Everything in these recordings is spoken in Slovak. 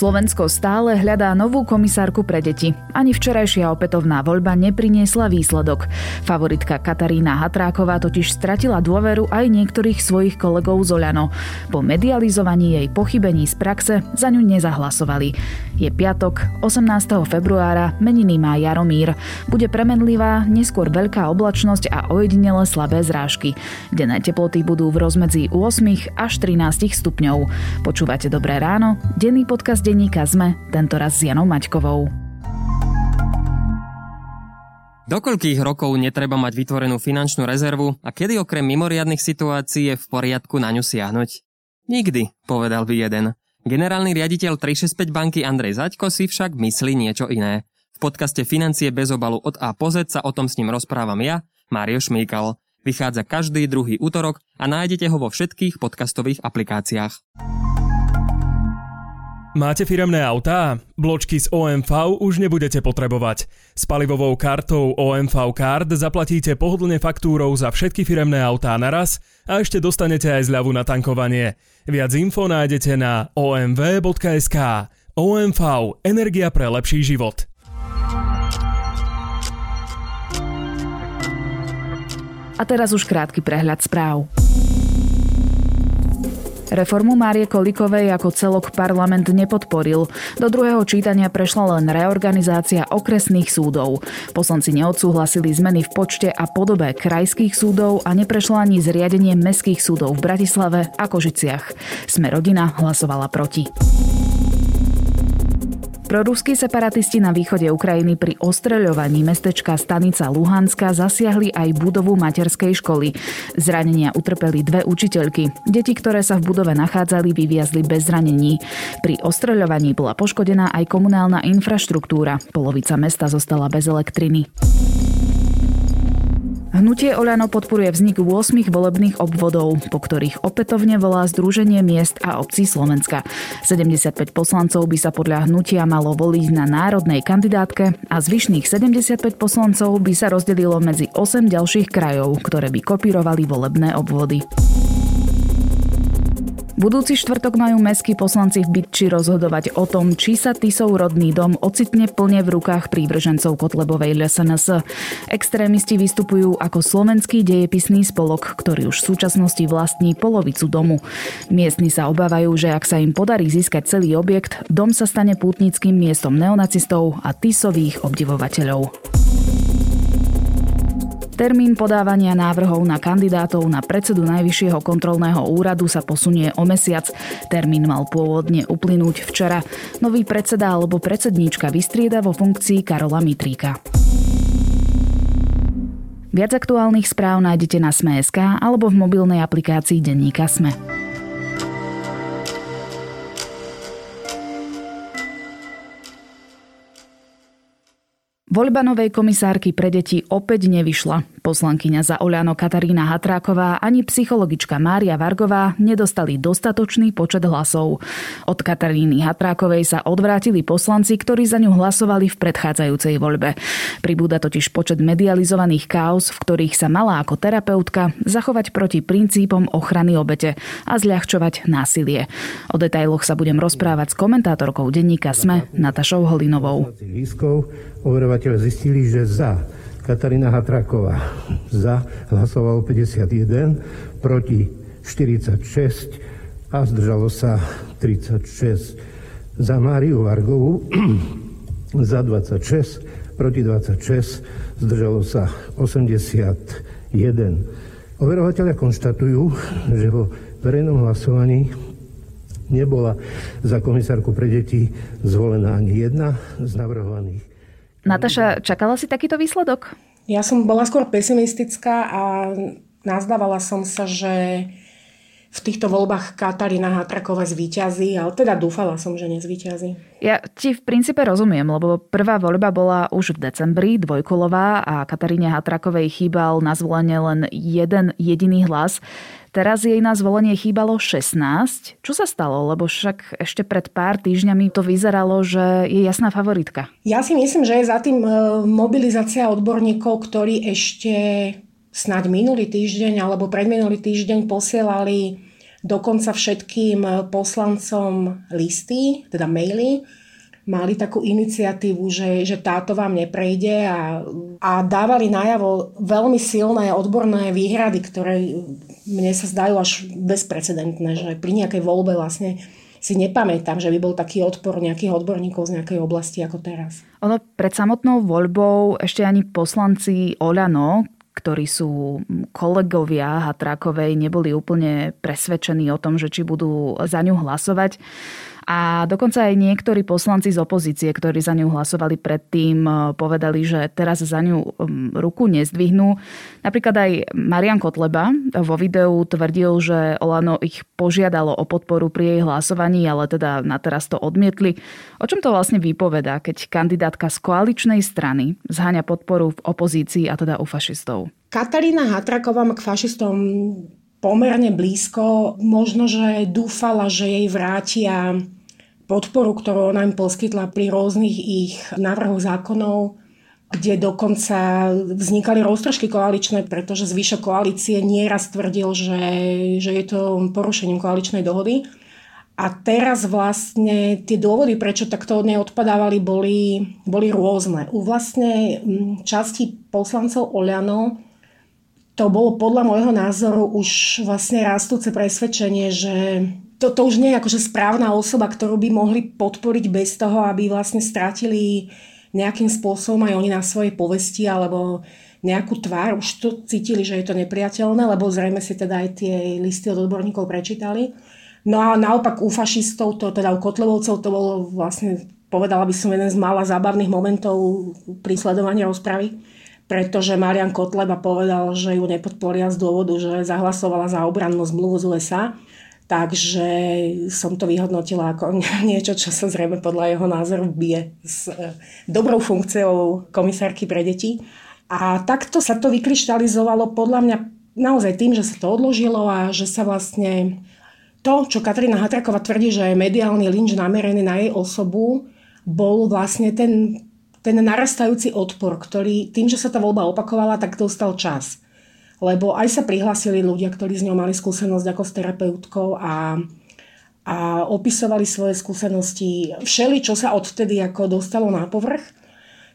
Slovensko stále hľadá novú komisárku pre deti. Ani včerajšia opätovná voľba nepriniesla výsledok. Favoritka Katarína Hatráková totiž stratila dôveru aj niektorých svojich kolegov z Oľano. Po medializovaní jej pochybení z praxe za ňu nezahlasovali. Je piatok, 18. februára, meniny má Jaromír. Bude premenlivá, neskôr veľká oblačnosť a ojedinele slabé zrážky. Denné teploty budú v rozmedzi 8 až 13 stupňov. Počúvate Dobré ráno? Denný podcast denníka ZME, tentoraz s Janou Maťkovou. Do koľkých rokov netreba mať vytvorenú finančnú rezervu a kedy okrem mimoriadnych situácií je v poriadku na ňu siahnuť? Nikdy, povedal by jeden. Generálny riaditeľ 365 banky Andrej Zaďko si však myslí niečo iné. V podcaste Financie bez obalu od A po Z sa o tom s ním rozprávam ja, Mário Šmíkal. Vychádza každý druhý útorok a nájdete ho vo všetkých podcastových aplikáciách. Máte firemné autá? Bločky z OMV už nebudete potrebovať. S palivovou kartou OMV Card zaplatíte pohodlne faktúrou za všetky firemné autá naraz a ešte dostanete aj zľavu na tankovanie. Viac info nájdete na omv.sk. OMV. Energia pre lepší život. A teraz už krátky prehľad správ. Reformu Márie Kolikovej ako celok parlament nepodporil. Do druhého čítania prešla len reorganizácia okresných súdov. Poslanci neodsúhlasili zmeny v počte a podobe krajských súdov a neprešla ani zriadenie mestských súdov v Bratislave a Kožiciach. Sme rodina hlasovala proti. Proruskí separatisti na východe Ukrajiny pri ostreľovaní mestečka Stanica Luhanska zasiahli aj budovu materskej školy. Zranenia utrpeli dve učiteľky. Deti, ktoré sa v budove nachádzali, vyviazli bez zranení. Pri ostreľovaní bola poškodená aj komunálna infraštruktúra. Polovica mesta zostala bez elektriny. Hnutie Oľano podporuje vznik 8 volebných obvodov, po ktorých opätovne volá Združenie miest a obcí Slovenska. 75 poslancov by sa podľa hnutia malo voliť na národnej kandidátke a zvyšných 75 poslancov by sa rozdelilo medzi 8 ďalších krajov, ktoré by kopírovali volebné obvody. Budúci štvrtok majú mestskí poslanci v Bytči rozhodovať o tom, či sa Tisov rodný dom ocitne plne v rukách prívržencov Kotlebovej LSNS. Extrémisti vystupujú ako slovenský dejepisný spolok, ktorý už v súčasnosti vlastní polovicu domu. Miestni sa obávajú, že ak sa im podarí získať celý objekt, dom sa stane pútnickým miestom neonacistov a Tisových obdivovateľov. Termín podávania návrhov na kandidátov na predsedu Najvyššieho kontrolného úradu sa posunie o mesiac. Termín mal pôvodne uplynúť včera. Nový predseda alebo predsedníčka vystrieda vo funkcii Karola Mitríka. Viac aktuálnych správ nájdete na Sme.sk alebo v mobilnej aplikácii Denníka Sme. Voľba novej komisárky pre deti opäť nevyšla. Poslankyňa za Oľano Katarína Hatráková ani psychologička Mária Vargová nedostali dostatočný počet hlasov. Od Kataríny Hatrákovej sa odvrátili poslanci, ktorí za ňu hlasovali v predchádzajúcej voľbe. Pribúda totiž počet medializovaných káuz, v ktorých sa mala ako terapeutka zachovať proti princípom ochrany obete a zľahčovať násilie. O detailoch sa budem rozprávať s komentátorkou denníka SME Natašou Holinovou overovateľe zistili, že za Katarína Hatraková za hlasovalo 51, proti 46 a zdržalo sa 36. Za Máriu Vargovú za 26, proti 26, zdržalo sa 81. Overovateľia konštatujú, že vo verejnom hlasovaní nebola za komisárku pre deti zvolená ani jedna z navrhovaných Nataša, čakala si takýto výsledok? Ja som bola skôr pesimistická a nazdávala som sa, že v týchto voľbách Katarína Hatraková zvíťazí, ale teda dúfala som, že nezvíťazí. Ja ti v princípe rozumiem, lebo prvá voľba bola už v decembri, dvojkolová a Kataríne Hatrakovej chýbal na zvolenie len jeden jediný hlas. Teraz jej na zvolenie chýbalo 16. Čo sa stalo? Lebo však ešte pred pár týždňami to vyzeralo, že je jasná favoritka. Ja si myslím, že je za tým e, mobilizácia odborníkov, ktorí ešte snáď minulý týždeň alebo predminulý týždeň posielali dokonca všetkým poslancom listy, teda maily, mali takú iniciatívu, že, že táto vám neprejde a, a dávali najavo veľmi silné odborné výhrady, ktoré mne sa zdajú až bezprecedentné, že pri nejakej voľbe vlastne si nepamätám, že by bol taký odpor nejakých odborníkov z nejakej oblasti ako teraz. Ono pred samotnou voľbou ešte ani poslanci Oľano, ktorí sú kolegovia Hatrákovej, neboli úplne presvedčení o tom, že či budú za ňu hlasovať. A dokonca aj niektorí poslanci z opozície, ktorí za ňu hlasovali predtým, e, povedali, že teraz za ňu ruku nezdvihnú. Napríklad aj Marian Kotleba vo videu tvrdil, že Olano ich požiadalo o podporu pri jej hlasovaní, ale teda na teraz to odmietli. O čom to vlastne vypovedá, keď kandidátka z koaličnej strany zháňa podporu v opozícii a teda u fašistov? Katarína Hatraková k fašistom pomerne blízko. Možno, že dúfala, že jej vrátia podporu, ktorú ona im poskytla pri rôznych ich návrhoch zákonov, kde dokonca vznikali roztržky koaličné, pretože zvyšok koalície nieraz tvrdil, že, že je to porušením koaličnej dohody. A teraz vlastne tie dôvody, prečo takto od nej odpadávali, boli, boli rôzne. U vlastne časti poslancov Oľano to bolo podľa môjho názoru už vlastne rastúce presvedčenie, že to, to už nie je akože správna osoba, ktorú by mohli podporiť bez toho, aby vlastne stratili nejakým spôsobom aj oni na svojej povesti alebo nejakú tvár. Už to cítili, že je to nepriateľné, lebo zrejme si teda aj tie listy od odborníkov prečítali. No a naopak u fašistov, to teda u Kotlevovcov, to bolo vlastne, povedala by som, jeden z mála zábavných momentov pri sledovaní rozpravy pretože Marian Kotleba povedal, že ju nepodporia z dôvodu, že zahlasovala za obrannú zmluvu z USA Takže som to vyhodnotila ako niečo, čo sa zrejme podľa jeho názoru bije s e, dobrou funkciou komisárky pre deti. A takto sa to vykryštalizovalo podľa mňa naozaj tým, že sa to odložilo a že sa vlastne to, čo Katarína Hatraková tvrdí, že je mediálny lynč namerený na jej osobu, bol vlastne ten, ten narastajúci odpor, ktorý tým, že sa tá voľba opakovala, tak dostal čas lebo aj sa prihlásili ľudia, ktorí s ňou mali skúsenosť ako s terapeutkou a, a opisovali svoje skúsenosti. Všeli, čo sa odvtedy ako dostalo na povrch,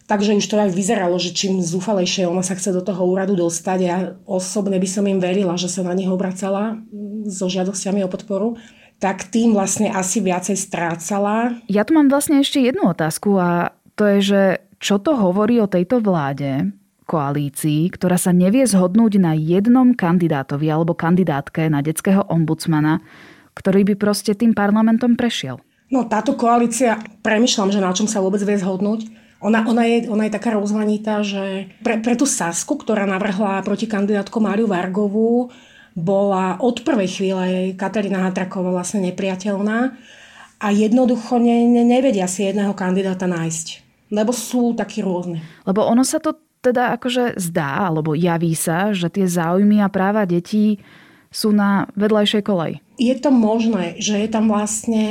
takže už to aj vyzeralo, že čím zúfalejšie ona sa chce do toho úradu dostať. Ja osobne by som im verila, že sa na nich obracala so žiadosťami o podporu tak tým vlastne asi viacej strácala. Ja tu mám vlastne ešte jednu otázku a to je, že čo to hovorí o tejto vláde, koalícii, ktorá sa nevie zhodnúť na jednom kandidátovi alebo kandidátke na detského ombudsmana, ktorý by proste tým parlamentom prešiel. No táto koalícia, premyšľam, že na čom sa vôbec vie zhodnúť. Ona, ona, je, ona je taká rozmanitá, že pre, pre tú Sasku, ktorá navrhla proti kandidátku Máriu Vargovú, bola od prvej chvíle Katarína Hatraková vlastne nepriateľná a jednoducho ne, ne, nevedia si jedného kandidáta nájsť. Lebo sú takí rôzni. Lebo ono sa to teda akože zdá, alebo javí sa, že tie záujmy a práva detí sú na vedľajšej kolej? Je to možné, že je tam vlastne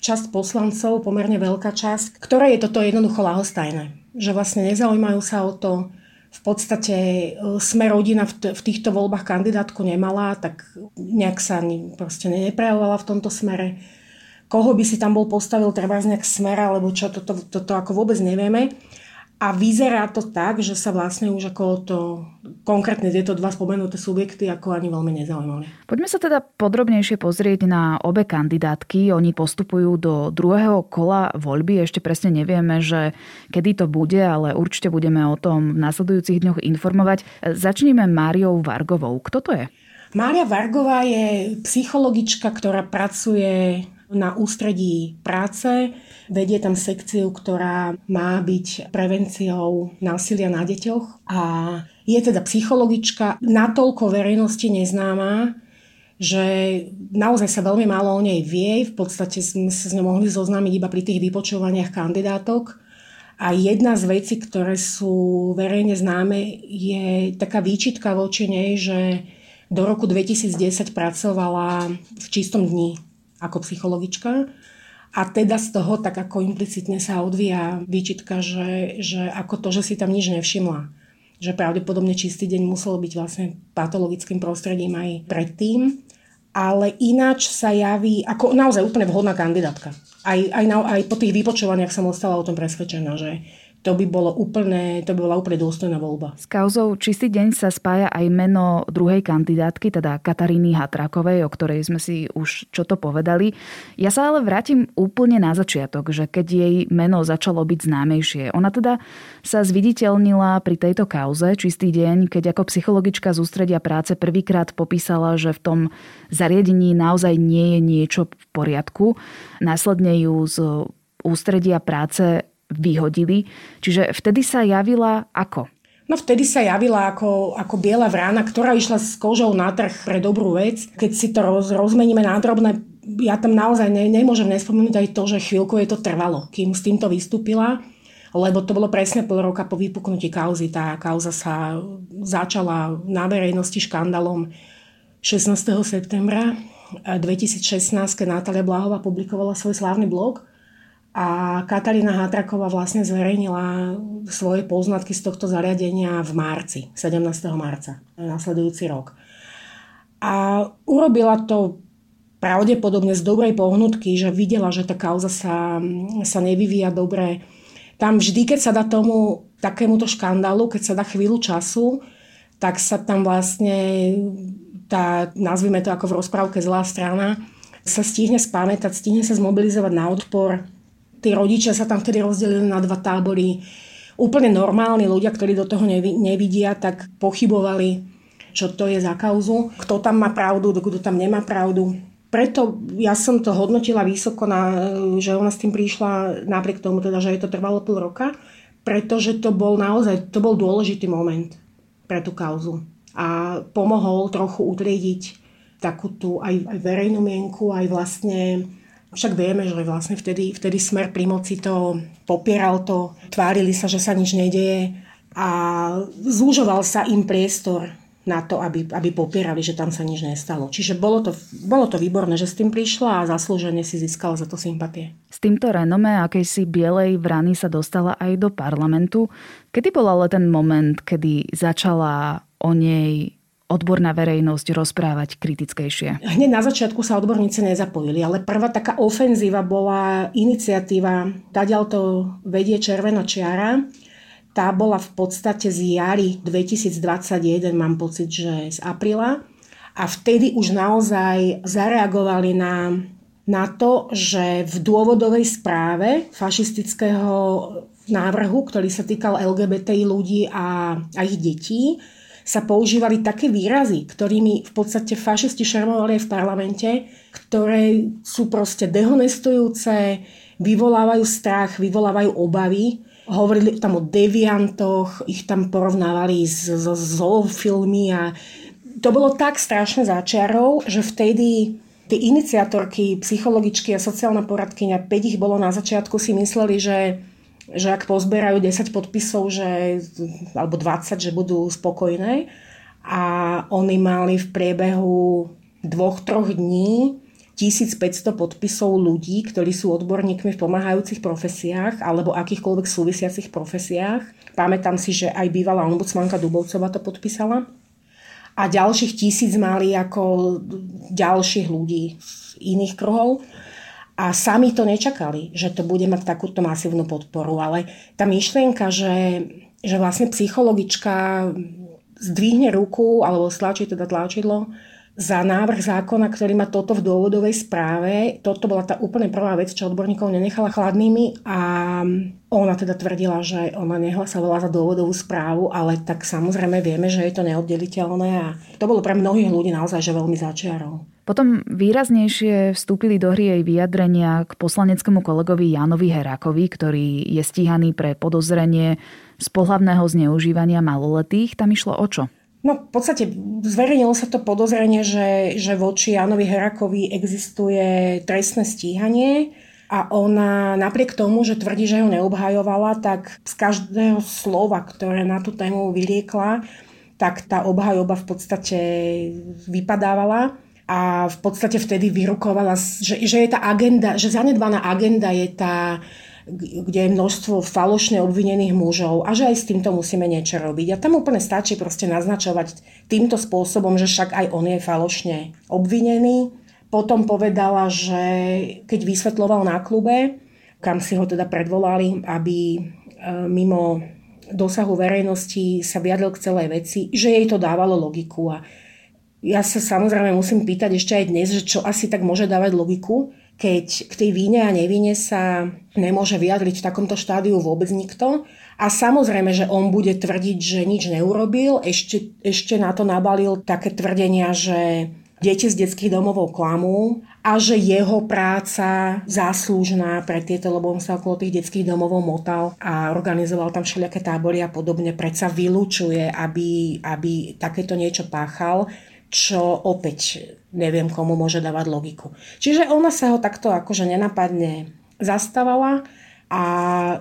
časť poslancov, pomerne veľká časť, ktorá je toto jednoducho lahostajné. Že vlastne nezaujímajú sa o to, v podstate e, sme rodina v, týchto voľbách kandidátku nemala, tak nejak sa ani proste neprejavovala v tomto smere. Koho by si tam bol postavil, treba z nejak smera, alebo čo, toto, to, to, to ako vôbec nevieme. A vyzerá to tak, že sa vlastne už ako to konkrétne tieto dva spomenuté subjekty ako ani veľmi nezaujímali. Poďme sa teda podrobnejšie pozrieť na obe kandidátky. Oni postupujú do druhého kola voľby. Ešte presne nevieme, že kedy to bude, ale určite budeme o tom v nasledujúcich dňoch informovať. Začníme Máriou Vargovou. Kto to je? Mária Vargová je psychologička, ktorá pracuje na ústredí práce. Vedie tam sekciu, ktorá má byť prevenciou násilia na deťoch a je teda psychologička, natoľko verejnosti neznáma, že naozaj sa veľmi málo o nej vie. V podstate sme sa s ňou mohli zoznámiť iba pri tých vypočúvaniach kandidátok. A jedna z vecí, ktoré sú verejne známe, je taká výčitka voči nej, že do roku 2010 pracovala v čistom dni ako psychologička. A teda z toho tak ako implicitne sa odvíja výčitka, že, že ako to, že si tam nič nevšimla. Že pravdepodobne čistý deň musel byť vlastne patologickým prostredím aj predtým. ale ináč sa javí ako naozaj úplne vhodná kandidátka. Aj, aj, na, aj po tých vypočúvaniach som ostala o tom presvedčená, že to by, bolo úplne, to by bola úplne dôstojná voľba. S kauzou Čistý deň sa spája aj meno druhej kandidátky, teda Kataríny Hatrákovej, o ktorej sme si už čo to povedali. Ja sa ale vrátim úplne na začiatok, že keď jej meno začalo byť známejšie. Ona teda sa zviditeľnila pri tejto kauze Čistý deň, keď ako psychologička z ústredia práce prvýkrát popísala, že v tom zariadení naozaj nie je niečo v poriadku. Následne ju z ústredia práce vyhodili. Čiže vtedy sa javila ako? No vtedy sa javila ako, ako biela vrána, ktorá išla s kožou na trh pre dobrú vec. Keď si to roz, rozmeníme na drobné, ja tam naozaj ne, nemôžem nespomenúť aj to, že chvíľku je to trvalo, kým s týmto vystúpila, lebo to bolo presne pol roka po vypuknutí kauzy. Tá kauza sa začala na verejnosti škandalom 16. septembra 2016, keď Natália Blahová publikovala svoj slávny blog a Katarína Hatraková vlastne zverejnila svoje poznatky z tohto zariadenia v marci, 17. marca, nasledujúci rok. A urobila to pravdepodobne z dobrej pohnutky, že videla, že tá kauza sa, sa nevyvíja dobre. Tam vždy, keď sa dá tomu takémuto škandálu, keď sa dá chvíľu času, tak sa tam vlastne tá, nazvime to ako v rozprávke zlá strana, sa stihne spamätať, stihne sa zmobilizovať na odpor, tí rodičia sa tam vtedy rozdelili na dva tábory. Úplne normálni ľudia, ktorí do toho nevidia, tak pochybovali, čo to je za kauzu, kto tam má pravdu, kto tam nemá pravdu. Preto ja som to hodnotila vysoko, na, že ona s tým prišla napriek tomu, teda, že je to trvalo pol roka, pretože to bol naozaj to bol dôležitý moment pre tú kauzu. A pomohol trochu utriediť takú tú aj, aj verejnú mienku, aj vlastne však vieme, že vlastne vtedy, vtedy smer pri moci to popieral to, tvárili sa, že sa nič nedeje a zúžoval sa im priestor na to, aby, aby popierali, že tam sa nič nestalo. Čiže bolo to, bolo to výborné, že s tým prišla a zaslúžene si získala za to sympatie. S týmto renome akejsi bielej vrany sa dostala aj do parlamentu. Kedy bol ale ten moment, kedy začala o nej odborná verejnosť rozprávať kritickejšie? Hneď na začiatku sa odborníci nezapojili, ale prvá taká ofenzíva bola iniciatíva Tadiaľ to vedie Červená čiara. Tá bola v podstate z jary 2021, mám pocit, že z apríla. A vtedy už naozaj zareagovali na, na to, že v dôvodovej správe fašistického návrhu, ktorý sa týkal LGBTI ľudí a, a ich detí, sa používali také výrazy, ktorými v podstate fašisti šermovali aj v parlamente, ktoré sú proste dehonestujúce, vyvolávajú strach, vyvolávajú obavy. Hovorili tam o deviantoch, ich tam porovnávali so zoofilmy a to bolo tak strašne záčiarov, že vtedy tie iniciatorky, psychologičky a sociálna poradkyňa, 5 ich bolo na začiatku, si mysleli, že že ak pozberajú 10 podpisov, že, alebo 20, že budú spokojné. A oni mali v priebehu dvoch, troch dní 1500 podpisov ľudí, ktorí sú odborníkmi v pomáhajúcich profesiách alebo akýchkoľvek súvisiacich profesiách. Pamätám si, že aj bývalá ombudsmanka Dubovcova to podpísala. A ďalších tisíc mali ako ďalších ľudí z iných kruhov a sami to nečakali, že to bude mať takúto masívnu podporu, ale tá myšlienka, že, že vlastne psychologička zdvihne ruku alebo stlačí teda tlačidlo za návrh zákona, ktorý má toto v dôvodovej správe. Toto bola tá úplne prvá vec, čo odborníkov nenechala chladnými a ona teda tvrdila, že ona nehlasovala za dôvodovú správu, ale tak samozrejme vieme, že je to neoddeliteľné a to bolo pre mnohých ľudí naozaj že veľmi začiarov. Potom výraznejšie vstúpili do hry jej vyjadrenia k poslaneckému kolegovi Janovi Herákovi, ktorý je stíhaný pre podozrenie z pohľavného zneužívania maloletých. Tam išlo o čo? No v podstate zverejnilo sa to podozrenie, že, že voči Janovi Herakovi existuje trestné stíhanie a ona napriek tomu, že tvrdí, že ho neobhajovala, tak z každého slova, ktoré na tú tému vyriekla, tak tá obhajoba v podstate vypadávala a v podstate vtedy vyrukovala, že, že je tá agenda, že zanedbaná agenda je tá kde je množstvo falošne obvinených mužov a že aj s týmto musíme niečo robiť. A tam úplne stačí proste naznačovať týmto spôsobom, že však aj on je falošne obvinený. Potom povedala, že keď vysvetloval na klube, kam si ho teda predvolali, aby e, mimo dosahu verejnosti sa vyjadril k celej veci, že jej to dávalo logiku. A ja sa samozrejme musím pýtať ešte aj dnes, že čo asi tak môže dávať logiku, keď k tej víne a nevine sa nemôže vyjadriť v takomto štádiu vôbec nikto. A samozrejme, že on bude tvrdiť, že nič neurobil. Ešte, ešte na to nabalil také tvrdenia, že deti z detských domovov klamú a že jeho práca záslužná pre tieto, lebo on sa okolo tých detských domovov motal a organizoval tam všelijaké tábory a podobne, predsa vylúčuje, aby, aby takéto niečo páchal čo opäť neviem, komu môže dávať logiku. Čiže ona sa ho takto akože nenapadne zastávala a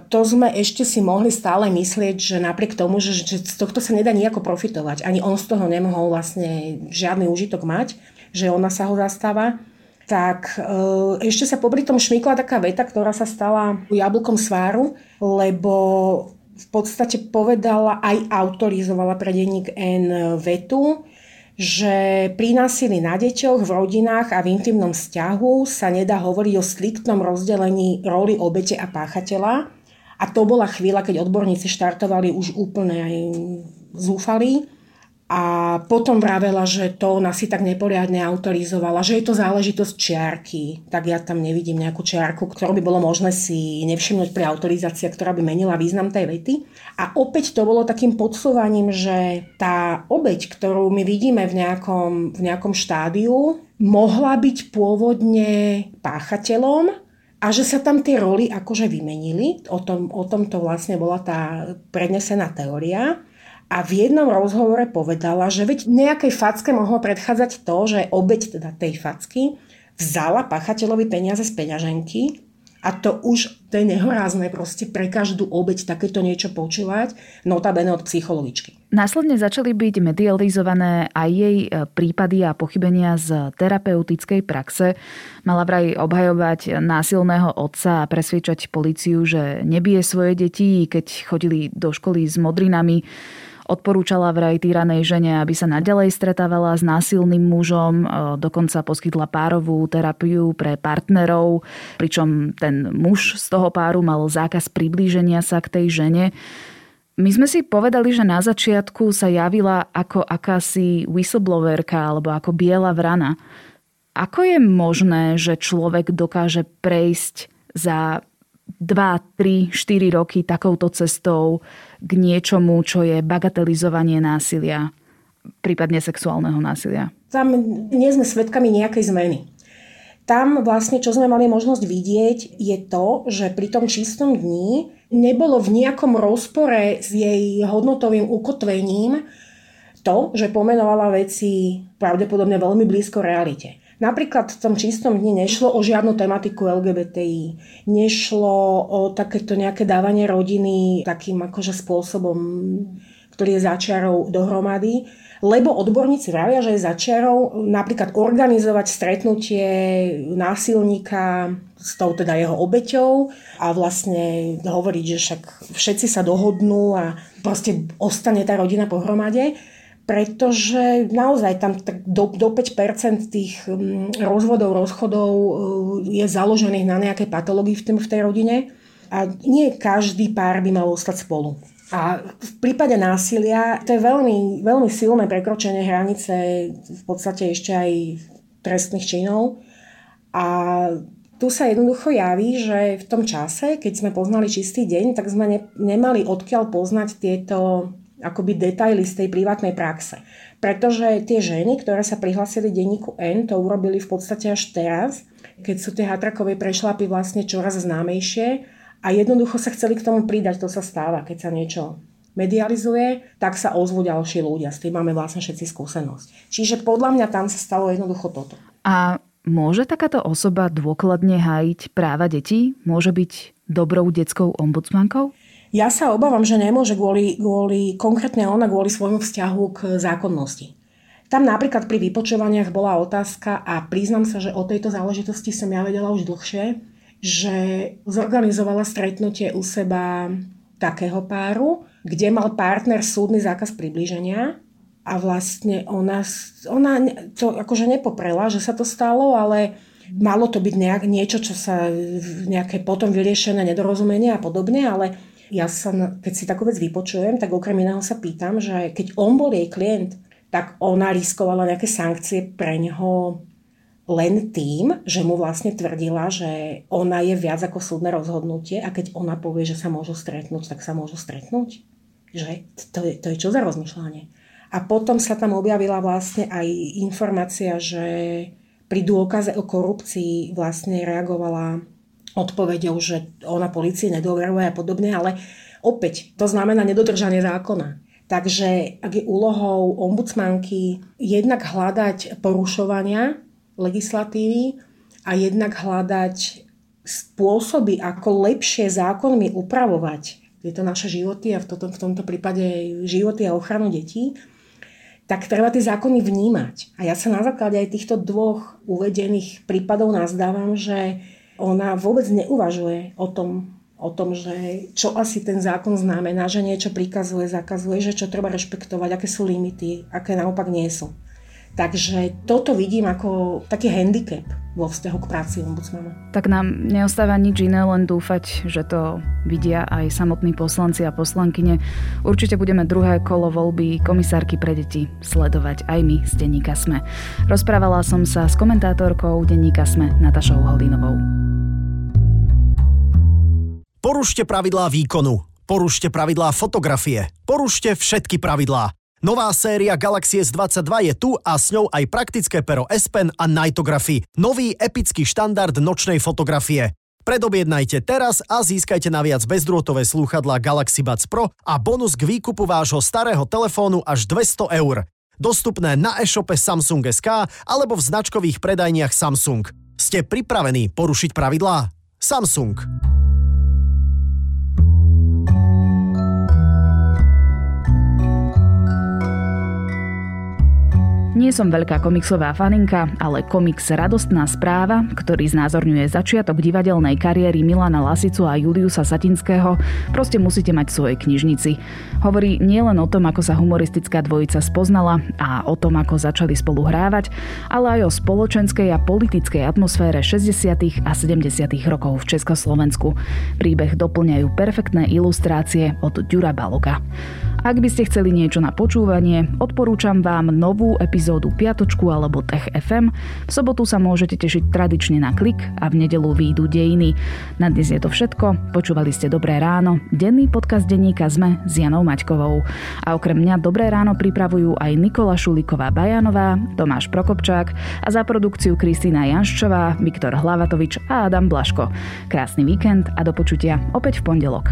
to sme ešte si mohli stále myslieť, že napriek tomu, že, že z tohto sa nedá nejako profitovať, ani on z toho nemohol vlastne žiadny užitok mať, že ona sa ho zastáva, tak e, ešte sa popri tom šmykla taká veta, ktorá sa stala jablkom sváru, lebo v podstate povedala aj autorizovala pre denník N vetu, že pri násilí na deťoch, v rodinách a v intimnom vzťahu sa nedá hovoriť o striktnom rozdelení roli obete a páchateľa. A to bola chvíľa, keď odborníci štartovali už úplne aj zúfali a potom vravela, že to ona si tak neporiadne autorizovala, že je to záležitosť čiarky. Tak ja tam nevidím nejakú čiarku, ktorú by bolo možné si nevšimnúť pri autorizácii, ktorá by menila význam tej vety. A opäť to bolo takým podsúvaním, že tá obeď, ktorú my vidíme v nejakom, v nejakom štádiu, mohla byť pôvodne páchateľom a že sa tam tie roly akože vymenili. O tom, o tom to vlastne bola tá prednesená teória a v jednom rozhovore povedala, že veď nejakej facke mohlo predchádzať to, že obeď teda tej facky vzala pachateľovi peniaze z peňaženky a to už to je nehorázne proste pre každú obeď takéto niečo počúvať, notabene od psychologičky. Následne začali byť medializované aj jej e, prípady a pochybenia z terapeutickej praxe. Mala vraj obhajovať násilného otca a presviečať policiu, že nebije svoje deti, keď chodili do školy s modrinami. Odporúčala vraj týranej žene, aby sa nadalej stretávala s násilným mužom, e, dokonca poskytla párovú terapiu pre partnerov, pričom ten muž z toho páru mal zákaz priblíženia sa k tej žene. My sme si povedali, že na začiatku sa javila ako akási whistleblowerka alebo ako biela vrana. Ako je možné, že človek dokáže prejsť za 2, 3, 4 roky takouto cestou k niečomu, čo je bagatelizovanie násilia, prípadne sexuálneho násilia? Tam nie sme svedkami nejakej zmeny. Tam vlastne, čo sme mali možnosť vidieť, je to, že pri tom čistom dni nebolo v nejakom rozpore s jej hodnotovým ukotvením to, že pomenovala veci pravdepodobne veľmi blízko realite. Napríklad v tom čistom dni nešlo o žiadnu tematiku LGBTI, nešlo o takéto nejaké dávanie rodiny takým akože spôsobom, ktorý je začiarou dohromady, lebo odborníci vravia, že je začiarou napríklad organizovať stretnutie násilníka s tou teda jeho obeťou a vlastne hovoriť, že však všetci sa dohodnú a proste ostane tá rodina pohromade pretože naozaj tam do, do 5% tých mm, rozvodov, rozchodov e, je založených na nejakej patológii v, v tej rodine a nie každý pár by mal ostať spolu. A v prípade násilia to je veľmi, veľmi silné prekročenie hranice v podstate ešte aj trestných činov. A tu sa jednoducho javí, že v tom čase, keď sme poznali čistý deň, tak sme ne, nemali odkiaľ poznať tieto akoby detaily z tej privátnej praxe. Pretože tie ženy, ktoré sa prihlásili denníku N, to urobili v podstate až teraz, keď sú tie hatrakové prešlapy vlastne čoraz známejšie a jednoducho sa chceli k tomu pridať, to sa stáva, keď sa niečo medializuje, tak sa ozvú ďalší ľudia. S tým máme vlastne všetci skúsenosť. Čiže podľa mňa tam sa stalo jednoducho toto. A môže takáto osoba dôkladne hájiť práva detí? Môže byť dobrou detskou ombudsmankou? Ja sa obávam, že nemôže kvôli, kvôli konkrétne ona kvôli svojmu vzťahu k zákonnosti. Tam napríklad pri vypočúvaniach bola otázka a priznam sa, že o tejto záležitosti som ja vedela už dlhšie, že zorganizovala stretnutie u seba takého páru, kde mal partner súdny zákaz priblíženia a vlastne ona, ona to akože nepoprela, že sa to stalo, ale malo to byť nejak, niečo, čo sa nejaké potom vyriešené nedorozumenie a podobne, ale ja sa, keď si takú vec vypočujem, tak okrem iného sa pýtam, že keď on bol jej klient, tak ona riskovala nejaké sankcie pre neho len tým, že mu vlastne tvrdila, že ona je viac ako súdne rozhodnutie a keď ona povie, že sa môžu stretnúť, tak sa môžu stretnúť. Že? To je, to je čo za rozmýšľanie? A potom sa tam objavila vlastne aj informácia, že pri dôkaze o korupcii vlastne reagovala odpovedou, že ona policie nedôveruje a podobne, ale opäť to znamená nedodržanie zákona. Takže ak je úlohou ombudsmanky jednak hľadať porušovania legislatívy a jednak hľadať spôsoby, ako lepšie zákonmi upravovať tieto naše životy a v, toto, v tomto prípade životy a ochranu detí, tak treba tie zákony vnímať. A ja sa na základe aj týchto dvoch uvedených prípadov nazdávam, že ona vôbec neuvažuje o tom, o tom, že čo asi ten zákon znamená, že niečo prikazuje, zakazuje, že čo treba rešpektovať, aké sú limity, aké naopak nie sú. Takže toto vidím ako taký handicap vo vzťahu k práci ombudsmana. Tak nám neostáva nič iné, len dúfať, že to vidia aj samotní poslanci a poslankyne. Určite budeme druhé kolo voľby komisárky pre deti sledovať aj my z denníka Sme. Rozprávala som sa s komentátorkou denníka Sme Natašou Holdinovou. Porušte pravidlá výkonu. Porušte pravidlá fotografie. Porušte všetky pravidlá. Nová séria Galaxy S22 je tu a s ňou aj praktické pero S Pen a Nightography. Nový epický štandard nočnej fotografie. Predobjednajte teraz a získajte naviac bezdrôtové slúchadlá Galaxy Buds Pro a bonus k výkupu vášho starého telefónu až 200 eur. Dostupné na e-shope Samsung SK alebo v značkových predajniach Samsung. Ste pripravení porušiť pravidlá? Samsung. Nie som veľká komiksová faninka, ale komiks Radostná správa, ktorý znázorňuje začiatok divadelnej kariéry Milana Lasicu a Juliusa Satinského, proste musíte mať v svojej knižnici. Hovorí nielen o tom, ako sa humoristická dvojica spoznala a o tom, ako začali spolu hrávať, ale aj o spoločenskej a politickej atmosfére 60. a 70. rokov v Československu. Príbeh doplňajú perfektné ilustrácie od Ďura Baloga. Ak by ste chceli niečo na počúvanie, odporúčam vám novú epizódu Piatočku alebo Tech FM. V sobotu sa môžete tešiť tradične na klik a v nedelu výjdu dejiny. Na dnes je to všetko. Počúvali ste Dobré ráno, denný podcast denníka ZME s Janou Maťkovou. A okrem mňa Dobré ráno pripravujú aj Nikola Šuliková Bajanová, Tomáš Prokopčák a za produkciu Kristýna Janščová, Viktor Hlavatovič a Adam Blaško. Krásny víkend a do počutia opäť v pondelok.